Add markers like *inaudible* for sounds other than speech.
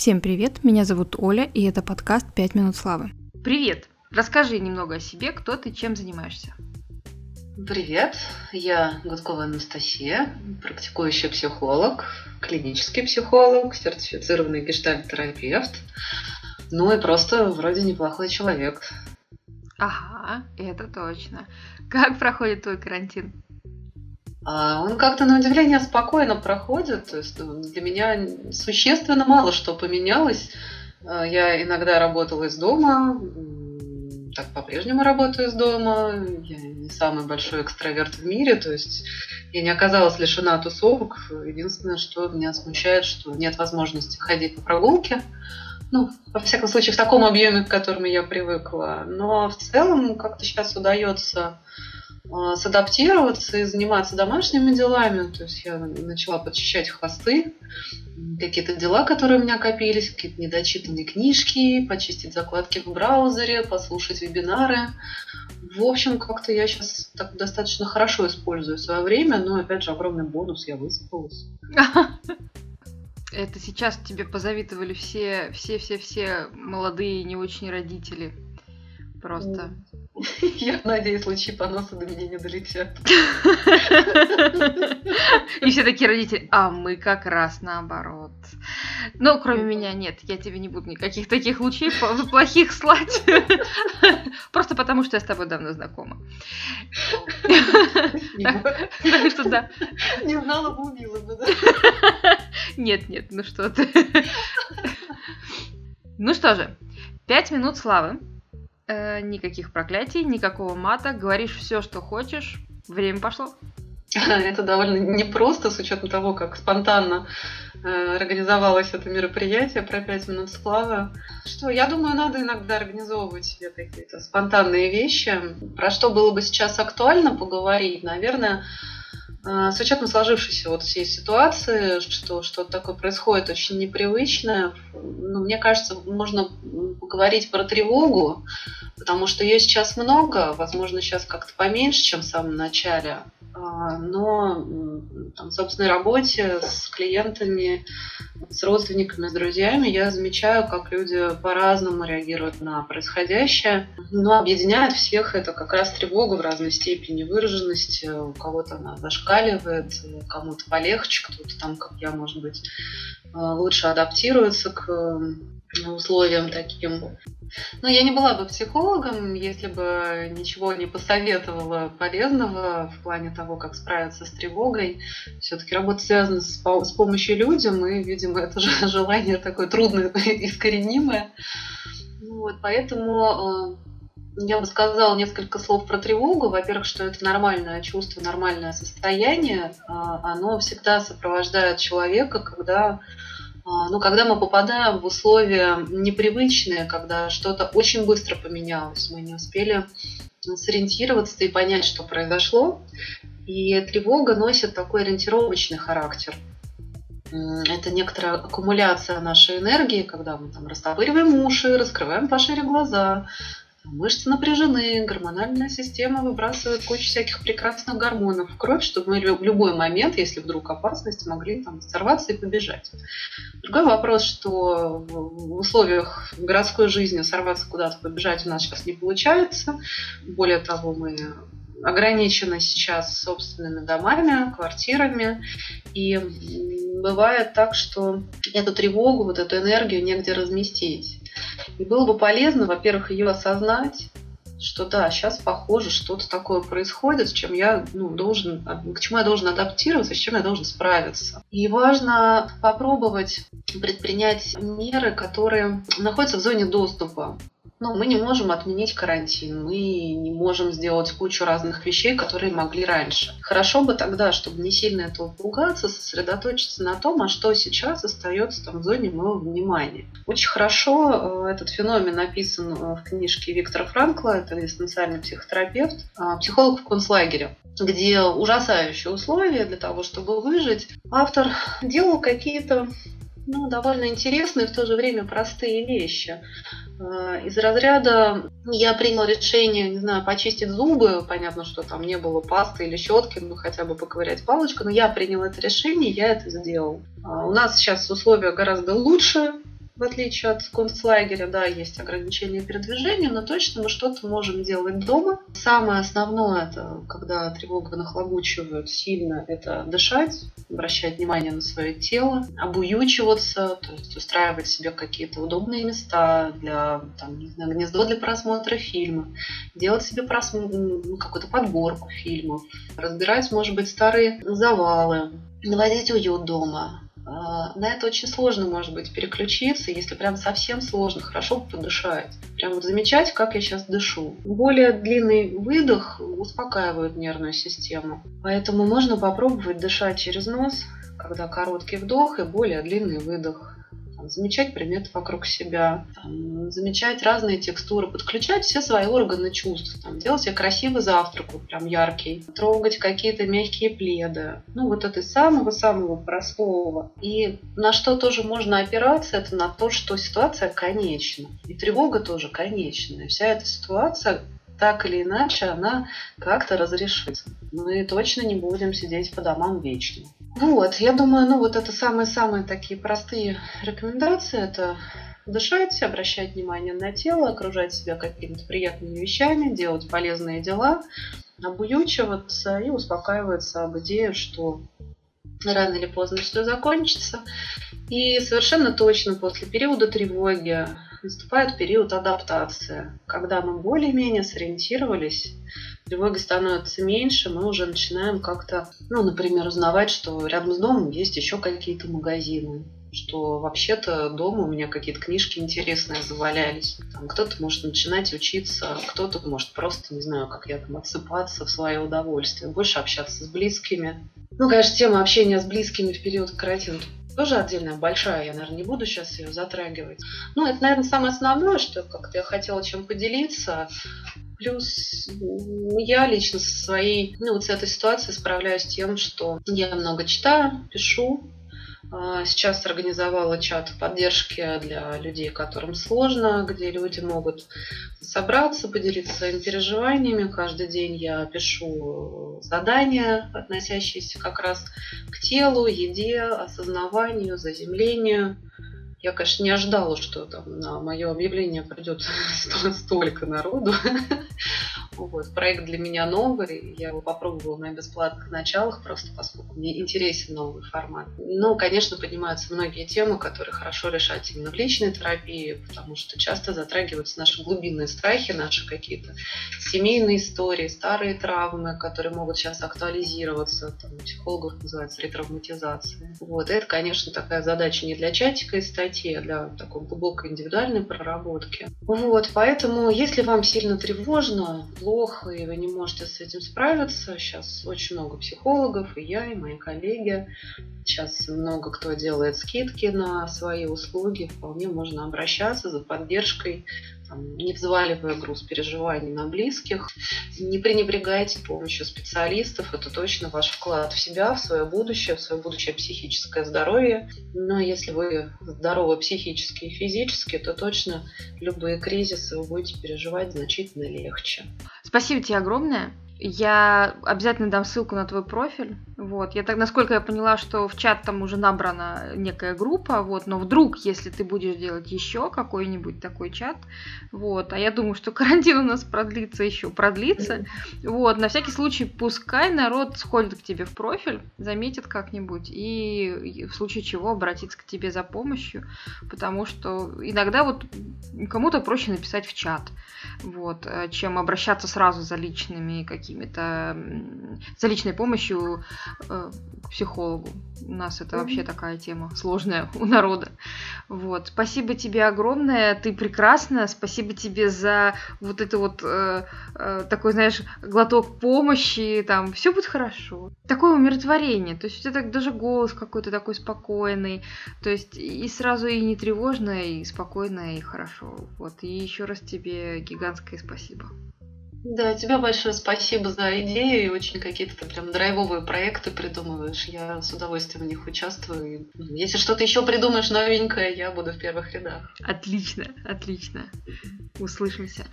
Всем привет, меня зовут Оля, и это подкаст «Пять минут славы». Привет! Расскажи немного о себе, кто ты, чем занимаешься. Привет, я Гудкова Анастасия, практикующий психолог, клинический психолог, сертифицированный гештальт-терапевт, ну и просто вроде неплохой человек. Ага, это точно. Как проходит твой карантин? А он как-то на удивление спокойно проходит. То есть ну, для меня существенно мало что поменялось. А, я иногда работала из дома, так по-прежнему работаю из дома. Я не самый большой экстраверт в мире, то есть я не оказалась лишена тусовок. Единственное, что меня смущает, что нет возможности ходить по прогулке. Ну, во всяком случае, в таком объеме, к которому я привыкла. Но в целом как-то сейчас удается садаптироваться и заниматься домашними делами. То есть я начала подчищать хвосты, какие-то дела, которые у меня копились, какие-то недочитанные книжки, почистить закладки в браузере, послушать вебинары. В общем, как-то я сейчас так достаточно хорошо использую свое время, но опять же огромный бонус, я высыпалась. Это сейчас тебе позавидовали все, все, все, все молодые не очень родители. Просто. *laughs* Я надеюсь, лучи поноса до меня не долетят. *laughs* И все такие родители, а мы как раз наоборот. Ну, кроме меня нет, я тебе не буду никаких таких лучей *laughs* плохих слать. Просто потому, что я с тобой давно знакома. Так что да. Не знала бы, убила бы, да? Нет, нет, ну что ты. Ну что же, пять минут славы. Э, никаких проклятий, никакого мата. Говоришь все, что хочешь. Время пошло. Это довольно непросто, с учетом того, как спонтанно э, организовалось это мероприятие про пять минут славы. Что, я думаю, надо иногда организовывать себе какие-то спонтанные вещи. Про что было бы сейчас актуально поговорить, наверное, с учетом сложившейся вот всей ситуации, что что-то такое происходит очень непривычное, ну, мне кажется, можно поговорить про тревогу, потому что ее сейчас много, возможно, сейчас как-то поменьше, чем в самом начале. А, но там, собственной работе с клиентами, с родственниками, с друзьями я замечаю, как люди по-разному реагируют на происходящее. Но объединяет всех это как раз тревога в разной степени выраженности. У кого-то она зашкаливает, кому-то полегче, кто-то там, как я, может быть, лучше адаптируется к условиям таким. Но я не была бы психологом, если бы ничего не посоветовала полезного в плане того, как справиться с тревогой. Все-таки работа связана с, помощью людям, и, видимо, это же *laughs* желание такое трудное, *laughs* искоренимое. Вот, поэтому э, я бы сказала несколько слов про тревогу. Во-первых, что это нормальное чувство, нормальное состояние. Э, оно всегда сопровождает человека, когда а, ну, когда мы попадаем в условия непривычные, когда что-то очень быстро поменялось, мы не успели сориентироваться и понять, что произошло. И тревога носит такой ориентировочный характер. Это некоторая аккумуляция нашей энергии, когда мы там растопыриваем уши, раскрываем пошире глаза, Мышцы напряжены, гормональная система выбрасывает кучу всяких прекрасных гормонов в кровь, чтобы мы в любой момент, если вдруг опасность, могли там сорваться и побежать. Другой вопрос, что в условиях городской жизни сорваться куда-то, побежать у нас сейчас не получается. Более того, мы ограничены сейчас собственными домами, квартирами. И бывает так, что эту тревогу, вот эту энергию негде разместить. И было бы полезно, во-первых, ее осознать, что да, сейчас похоже, что-то такое происходит, с чем я ну, должен, к чему я должен адаптироваться, с чем я должен справиться. И важно попробовать предпринять меры, которые находятся в зоне доступа. Ну, мы не можем отменить карантин, мы не можем сделать кучу разных вещей, которые могли раньше. Хорошо бы тогда, чтобы не сильно этого пугаться, сосредоточиться на том, а что сейчас остается там в зоне моего внимания. Очень хорошо э, этот феномен написан э, в книжке Виктора Франкла, это эссенциальный психотерапевт, э, психолог в концлагере где ужасающие условия для того, чтобы выжить. Автор делал какие-то ну, довольно интересные, в то же время простые вещи. Э, из разряда я принял решение, не знаю, почистить зубы, понятно, что там не было пасты или щетки, ну хотя бы поковырять палочку, но я принял это решение, я это сделал. А у нас сейчас условия гораздо лучше, в отличие от концлагеря, да, есть ограничения передвижения, но точно мы что-то можем делать дома. Самое основное, это когда тревога нахлобучивают сильно, это дышать, обращать внимание на свое тело, обуючиваться, то есть устраивать себе какие-то удобные места для, там, не знаю, гнездо для просмотра фильма, делать себе просмотр, ну, какую-то подборку фильмов, разбирать, может быть, старые завалы, наводить уют дома, на это очень сложно, может быть, переключиться. Если прям совсем сложно, хорошо подышать. Прям вот замечать, как я сейчас дышу. Более длинный выдох успокаивает нервную систему. Поэтому можно попробовать дышать через нос, когда короткий вдох и более длинный выдох замечать предметы вокруг себя, там, замечать разные текстуры, подключать все свои органы чувств, там, делать себе красивый завтрак, вот прям яркий, трогать какие-то мягкие пледы. Ну, вот это самого-самого простого. И на что тоже можно опираться, это на то, что ситуация конечна. И тревога тоже конечная. Вся эта ситуация так или иначе она как-то разрешится. Мы точно не будем сидеть по домам вечно. Вот, я думаю, ну вот это самые-самые такие простые рекомендации. Это дышать, обращать внимание на тело, окружать себя какими-то приятными вещами, делать полезные дела, обуючиваться и успокаиваться об идее, что рано или поздно все закончится. И совершенно точно после периода тревоги наступает период адаптации, когда мы более-менее сориентировались, тревоги становится меньше, мы уже начинаем как-то, ну, например, узнавать, что рядом с домом есть еще какие-то магазины, что вообще-то дома у меня какие-то книжки интересные завалялись. Там кто-то может начинать учиться, кто-то может просто, не знаю, как я там, отсыпаться в свое удовольствие, больше общаться с близкими. Ну, конечно, тема общения с близкими в период карантина тоже отдельная, большая, я, наверное, не буду сейчас ее затрагивать. Ну, это, наверное, самое основное, что как-то я хотела чем поделиться. Плюс я лично со своей, ну, вот с этой ситуацией справляюсь тем, что я много читаю, пишу, Сейчас организовала чат поддержки для людей, которым сложно, где люди могут собраться, поделиться своими переживаниями. Каждый день я пишу задания, относящиеся как раз к телу, еде, осознаванию, заземлению. Я, конечно, не ожидала, что там на мое объявление придет *laughs* столько народу. *laughs* Вот. Проект для меня новый, я его попробовала на бесплатных началах, просто поскольку мне интересен новый формат. Но, конечно, поднимаются многие темы, которые хорошо решать именно в личной терапии, потому что часто затрагиваются наши глубинные страхи, наши какие-то семейные истории, старые травмы, которые могут сейчас актуализироваться, там, у психологов называется ретравматизация. Вот, и это, конечно, такая задача не для чатика из 100 статье для такой глубокой индивидуальной проработки. Вот, поэтому, если вам сильно тревожно, плохо, и вы не можете с этим справиться, сейчас очень много психологов, и я, и мои коллеги, сейчас много кто делает скидки на свои услуги, вполне можно обращаться за поддержкой там, не взваливая груз переживаний на близких. Не пренебрегайте помощью специалистов. Это точно ваш вклад в себя, в свое будущее, в свое будущее психическое здоровье. Но если вы здоровы психически и физически, то точно любые кризисы вы будете переживать значительно легче. Спасибо тебе огромное. Я обязательно дам ссылку на твой профиль. Вот. Я так, насколько я поняла, что в чат там уже набрана некая группа, вот, но вдруг, если ты будешь делать еще какой-нибудь такой чат, вот, а я думаю, что *laughs* карантин у нас продлится еще, продлится, вот, на всякий случай пускай народ сходит к тебе в профиль, заметит как-нибудь и в случае чего обратится к тебе за помощью, потому что иногда вот кому-то проще написать в чат, вот, э, чем обращаться сразу за личными какими-то, за личной помощью э, к психологу. У нас это вообще такая тема сложная *laughs* у народа. Вот. Спасибо тебе огромное, ты прекрасна. Спасибо тебе за вот это вот э, э, такой, знаешь, глоток помощи. Там все будет хорошо. Такое умиротворение. То есть у тебя так даже голос какой-то такой спокойный. То есть и сразу и не тревожно, и спокойно, и хорошо. Вот. И еще раз тебе гигантское спасибо. Да, тебе большое спасибо за идею и очень какие-то прям драйвовые проекты придумываешь. Я с удовольствием в них участвую. Если что-то еще придумаешь новенькое, я буду в первых рядах. Отлично, отлично. Услышимся.